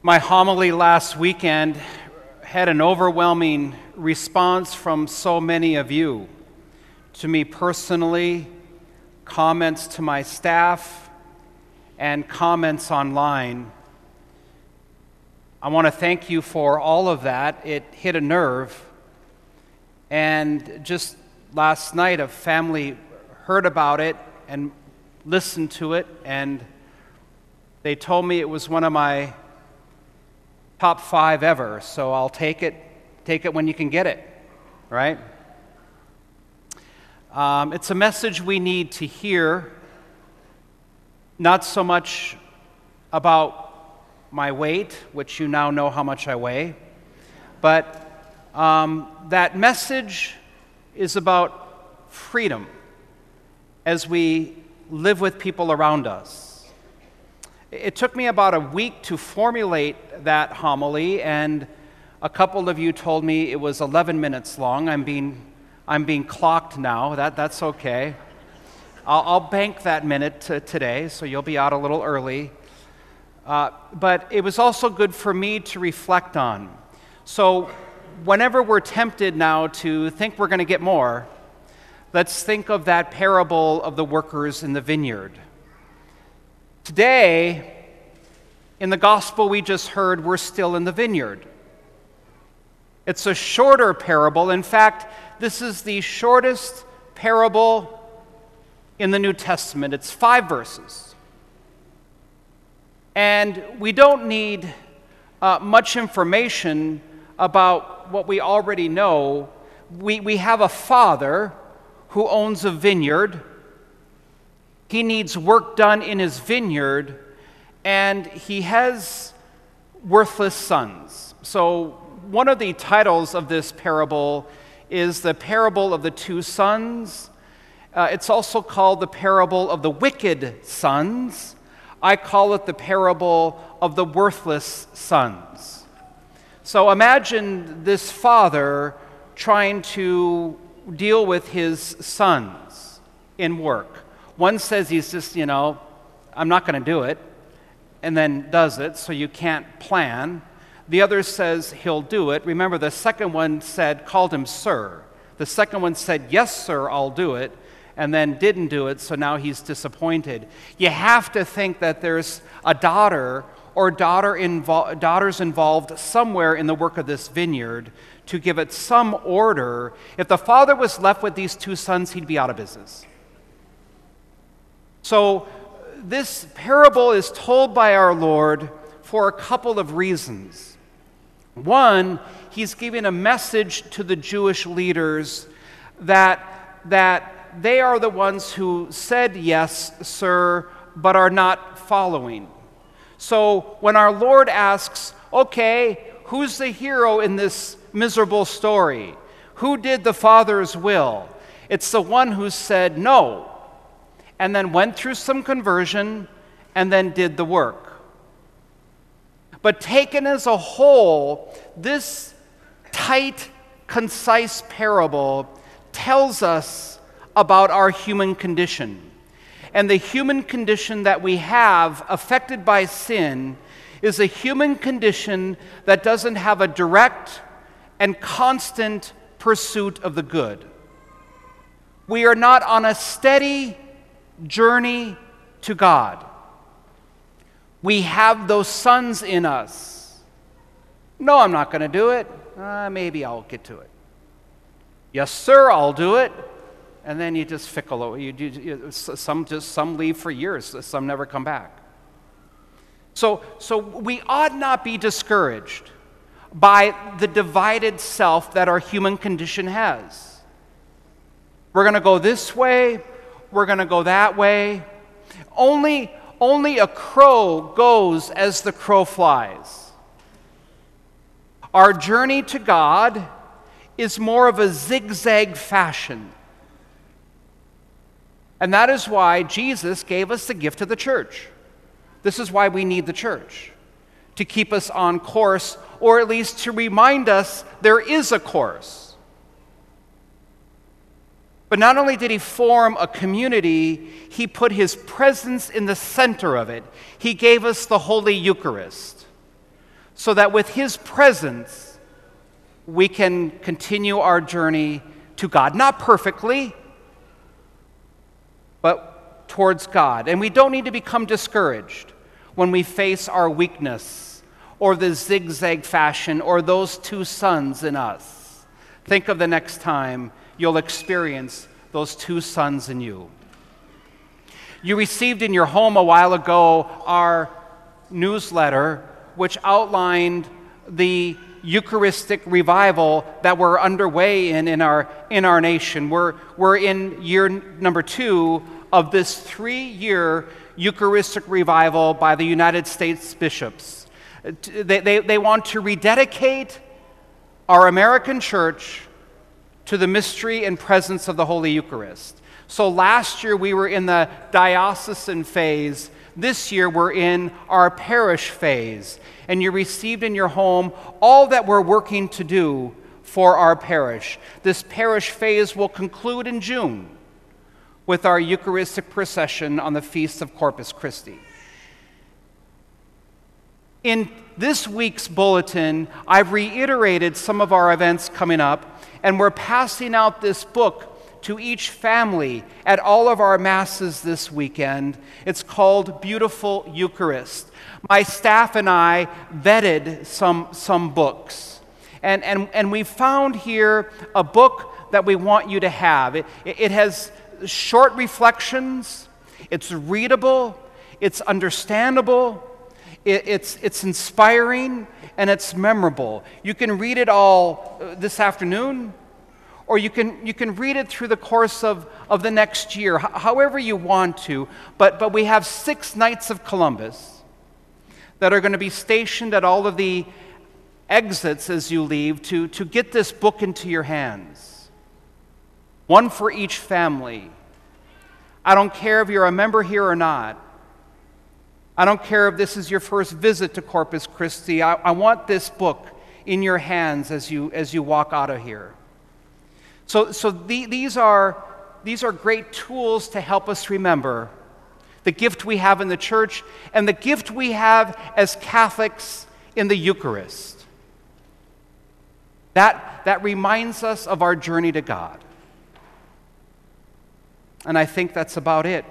My homily last weekend had an overwhelming response from so many of you. To me personally, comments to my staff, and comments online. I want to thank you for all of that. It hit a nerve. And just last night, a family heard about it and listened to it, and they told me it was one of my top five ever, so I'll take it, take it when you can get it, right? Um, it's a message we need to hear, not so much about my weight, which you now know how much I weigh, but um, that message is about freedom as we live with people around us. It took me about a week to formulate that homily, and a couple of you told me it was 11 minutes long. I'm being, I'm being clocked now. That, that's okay. I'll, I'll bank that minute today, so you'll be out a little early. Uh, but it was also good for me to reflect on. So, whenever we're tempted now to think we're going to get more, let's think of that parable of the workers in the vineyard. Today, in the gospel we just heard, we're still in the vineyard. It's a shorter parable. In fact, this is the shortest parable in the New Testament. It's five verses. And we don't need uh, much information about what we already know. We, we have a father who owns a vineyard he needs work done in his vineyard, and he has worthless sons. So, one of the titles of this parable is the parable of the two sons. Uh, it's also called the parable of the wicked sons. I call it the parable of the worthless sons. So imagine this father trying to deal with his sons in work. One says he's just, you know, I'm not going to do it, and then does it, so you can't plan. The other says he'll do it. Remember, the second one said, called him sir. The second one said, yes, sir, I'll do it, and then didn't do it, so now he's disappointed. You have to think that there's a daughter or daughter invo- daughters involved somewhere in the work of this vineyard to give it some order. If the father was left with these two sons, he'd be out of business. So, this parable is told by our Lord for a couple of reasons. One, he's giving a message to the Jewish leaders that, that they are the ones who said yes, sir, but are not following. So when our Lord asks, okay, who's the hero in this miserable story? Who did the Father's will? It's the one who said no and then went through some conversion and then did the work. But taken as a whole, this tight, concise parable tells us about our human condition. And the human condition that we have, affected by sin, is a human condition that doesn't have a direct and constant pursuit of the good. We are not on a steady journey to God. We have those sons in us. No, I'm not going to do it. Uh, maybe I'll get to it. Yes, sir, I'll do it. And then you just fickle. You, you, you, some just some leave for years. Some never come back. So, so we ought not be discouraged by the divided self that our human condition has. We're going to go this way we're going to go that way. Only, only a crow goes as the crow flies. Our journey to God is more of a zigzag fashion. And that is why Jesus gave us the gift of the church. This is why we need the church to keep us on course, or at least to remind us there is a course. But not only did he form a community, he put his presence in the center of it. He gave us the Holy Eucharist. so that with His presence, we can continue our journey to God. Not perfectly, but towards God. And we don't need to become discouraged when we face our weakness or the zigzag fashion or those two sons in us. Think of the next time you'll experience those two sons in you. You received in your home a while ago our newsletter, which outlined the Eucharistic revival that we're underway in in our, in our nation. We're, we're in year number two of this three year Eucharistic revival by the United States bishops. They, they, they want to rededicate our American church to the mystery and presence of the Holy Eucharist. So last year we were in the diocesan phase. This year we're in our parish phase. And you received in your home all that we're working to do for our parish. This parish phase will conclude in June with our Eucharistic procession on the Feast of Corpus Christi. In this week's bulletin, I've reiterated some of our events coming up, and we're passing out this book to each family at all of our masses this weekend. It's called Beautiful Eucharist. My staff and I vetted some, some books, and, and, and we found here a book that we want you to have. It, it has short reflections, it's readable, it's understandable, it, it's, it's inspiring, and it's memorable. You can read it all uh, this afternoon or you can, you can read it through the course of, of the next year, h- however you want to. But, but we have six Knights of Columbus that are going to be stationed at all of the exits as you leave to, to get this book into your hands. One for each family. I don't care if you're a member here or not. I don't care if this is your first visit to Corpus Christi. I, I want this book in your hands as you, as you walk out of here. So, so the, these, are, these are great tools to help us remember the gift we have in the church and the gift we have as Catholics in the Eucharist. That, that reminds us of our journey to God. And I think that's about it.